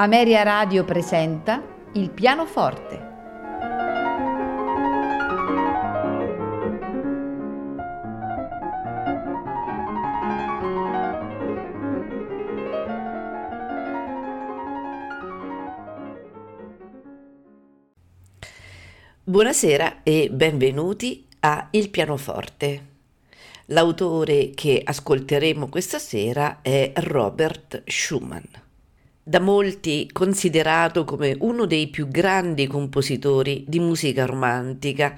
Ameria Radio presenta Il pianoforte. Buonasera e benvenuti a Il pianoforte. L'autore che ascolteremo questa sera è Robert Schumann. Da molti considerato come uno dei più grandi compositori di musica romantica,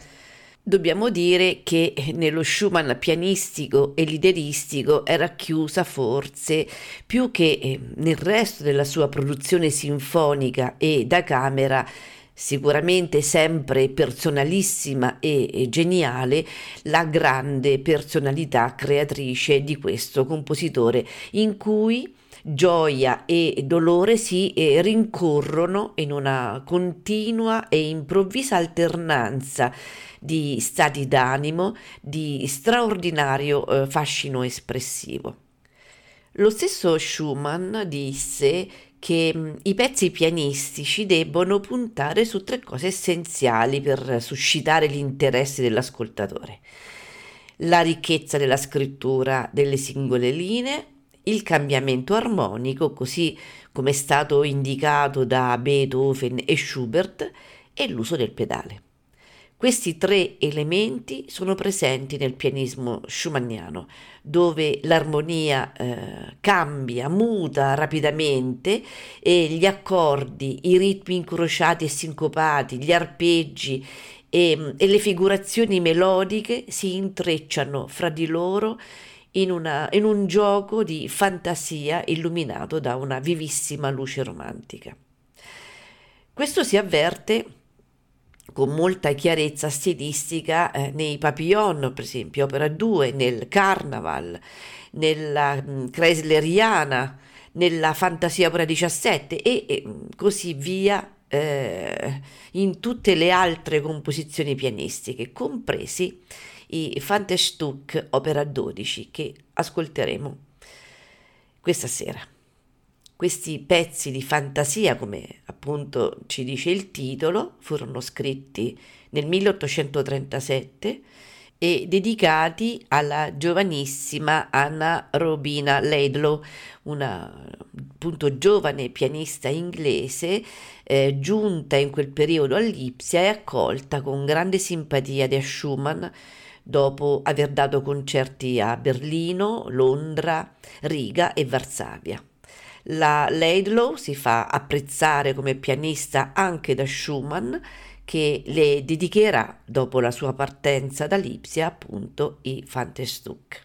Dobbiamo dire che nello Schumann pianistico e lideristico è racchiusa forse più che eh, nel resto della sua produzione sinfonica e da camera sicuramente sempre personalissima e geniale, la grande personalità creatrice di questo compositore in cui gioia e dolore si eh, rincorrono in una continua e improvvisa alternanza di stati d'animo di straordinario eh, fascino espressivo. Lo stesso Schumann disse che mm, i pezzi pianistici debbono puntare su tre cose essenziali per suscitare l'interesse dell'ascoltatore. La ricchezza della scrittura delle singole linee, il cambiamento armonico, così come è stato indicato da Beethoven e Schubert, e l'uso del pedale. Questi tre elementi sono presenti nel pianismo schumanniano, dove l'armonia eh, cambia, muta rapidamente e gli accordi, i ritmi incrociati e sincopati, gli arpeggi e, e le figurazioni melodiche si intrecciano fra di loro in, una, in un gioco di fantasia illuminato da una vivissima luce romantica. Questo si avverte con molta chiarezza stilistica eh, nei Papillon, per esempio, opera 2, nel Carnaval, nella mh, mm, Chrysleriana, nella Fantasia opera 17 e, e mm, così via eh, in tutte le altre composizioni pianistiche, compresi i Fantestück opera 12 che ascolteremo questa sera. Questi pezzi di fantasia, come appunto ci dice il titolo, furono scritti nel 1837 e dedicati alla giovanissima Anna Robina Laidlaw, una appunto giovane pianista inglese eh, giunta in quel periodo a Lipsia e accolta con grande simpatia da Schumann dopo aver dato concerti a Berlino, Londra, Riga e Varsavia. La Laidlaw si fa apprezzare come pianista anche da Schumann, che le dedicherà dopo la sua partenza da Lipsia appunto i Fantestück.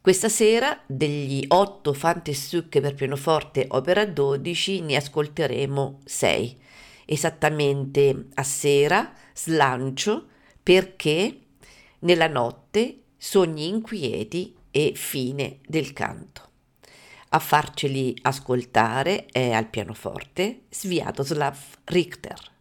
Questa sera degli otto Fantestück per pianoforte opera 12 ne ascolteremo sei, esattamente a sera, slancio, perché, nella notte, sogni inquieti e fine del canto. A farceli ascoltare è al pianoforte Sviatoslav Richter.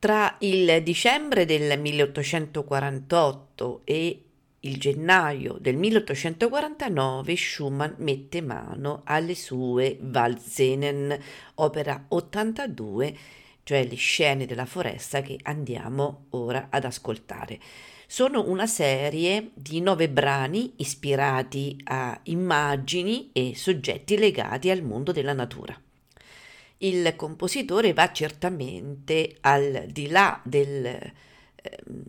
Tra il dicembre del 1848 e il gennaio del 1849 Schumann mette mano alle sue Waldsenen, opera 82, cioè le scene della foresta che andiamo ora ad ascoltare. Sono una serie di nove brani ispirati a immagini e soggetti legati al mondo della natura il compositore va certamente al di là del eh,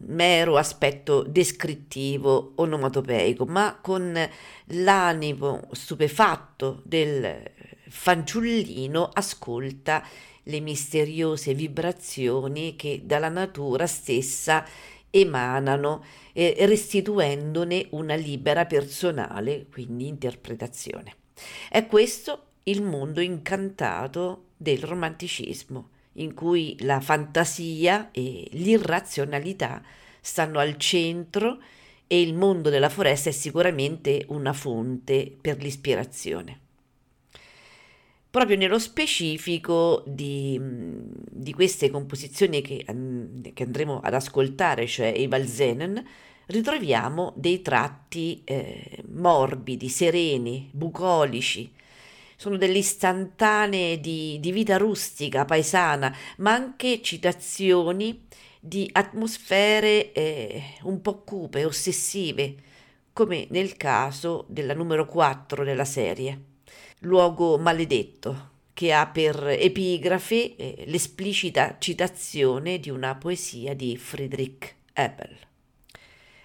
mero aspetto descrittivo onomatopeico, ma con l'animo stupefatto del fanciullino ascolta le misteriose vibrazioni che dalla natura stessa emanano, eh, restituendone una libera personale, quindi interpretazione. È questo il mondo incantato del romanticismo, in cui la fantasia e l'irrazionalità stanno al centro e il mondo della foresta è sicuramente una fonte per l'ispirazione. Proprio nello specifico di, di queste composizioni che, che, andremo ad ascoltare, cioè i Balzenen, ritroviamo dei tratti eh, morbidi, sereni, bucolici, sono delle istantanee di, di vita rustica, paesana, ma anche citazioni di atmosfere eh, un po' cupe, ossessive, come nel caso della numero 4 della serie, Luogo maledetto, che ha per epigrafe eh, l'esplicita citazione di una poesia di Friedrich Ebel.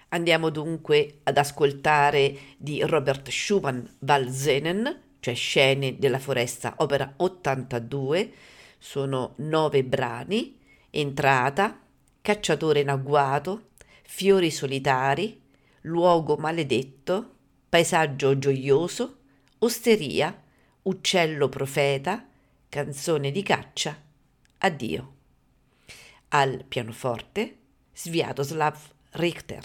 Andiamo dunque ad ascoltare di Robert Schumann Walsenen cioè Scene della foresta, opera 82, sono nove brani, Entrata, Cacciatore in agguato, Fiori solitari, Luogo maledetto, Paesaggio gioioso, Osteria, Uccello profeta, Canzone di caccia, Addio. Al pianoforte, Sviatoslav Richter.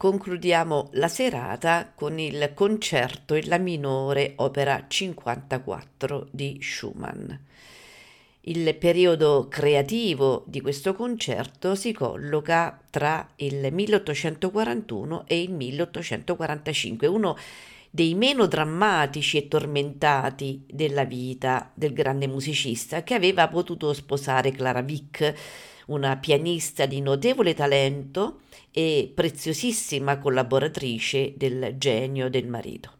Concludiamo la serata con il concerto in La minore, opera 54 di Schumann. Il periodo creativo di questo concerto si colloca tra il 1841 e il 1845, uno dei meno drammatici e tormentati della vita del grande musicista che aveva potuto sposare Clara Wick, una pianista di notevole talento e preziosissima collaboratrice del genio del marito.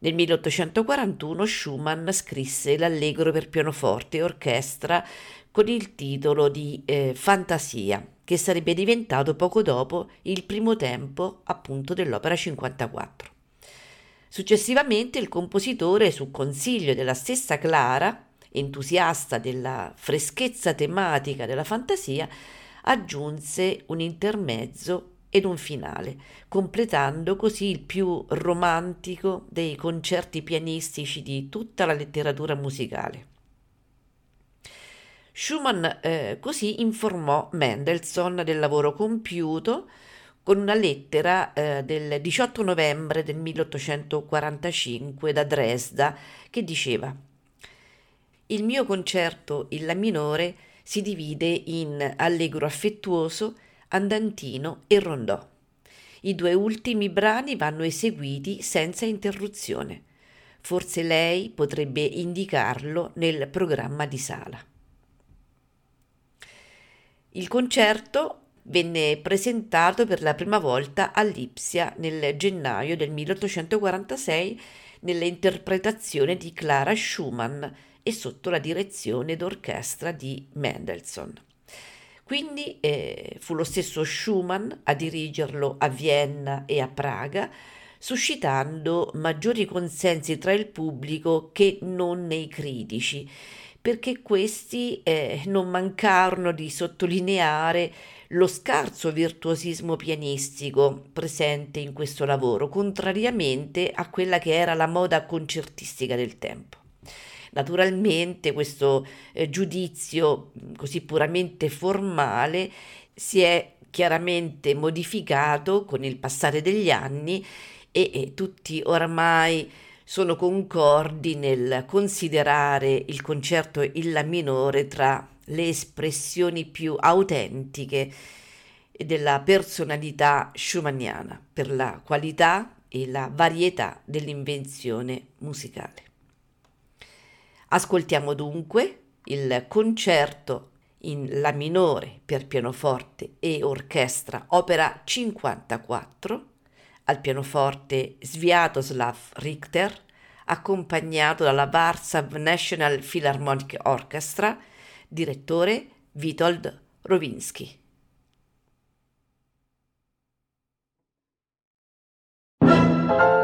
Nel 1841 Schumann scrisse l'allegro per pianoforte e orchestra con il titolo di eh, Fantasia, che sarebbe diventato poco dopo il primo tempo appunto dell'opera 54. Successivamente il compositore, su consiglio della stessa Clara, entusiasta della freschezza tematica della fantasia, aggiunse un intermezzo ed un finale, completando così il più romantico dei concerti pianistici di tutta la letteratura musicale. Schumann eh, così informò Mendelssohn del lavoro compiuto con una lettera eh, del 18 novembre del 1845 da Dresda che diceva Il mio concerto in La minore si divide in allegro affettuoso, andantino e rondò. I due ultimi brani vanno eseguiti senza interruzione. Forse lei potrebbe indicarlo nel programma di sala. Il concerto venne presentato per la prima volta a Lipsia nel gennaio del 1846 nell'interpretazione di Clara Schumann e sotto la direzione d'orchestra di Mendelssohn. Quindi eh, fu lo stesso Schumann a dirigerlo a Vienna e a Praga, suscitando maggiori consensi tra il pubblico che non nei critici, perché questi eh, non mancarono di sottolineare lo scarso virtuosismo pianistico presente in questo lavoro, contrariamente a quella che era la moda concertistica del tempo. Naturalmente questo eh, giudizio così puramente formale si è chiaramente modificato con il passare degli anni e, e tutti oramai sono concordi nel considerare il concerto in La minore tra le espressioni più autentiche della personalità schumanniana per la qualità e la varietà dell'invenzione musicale. Ascoltiamo dunque il concerto in La minore per pianoforte e orchestra, opera 54, al pianoforte Sviatoslav Richter, accompagnato dalla Warsaw National Philharmonic Orchestra, direttore Witold Rowinsky. thank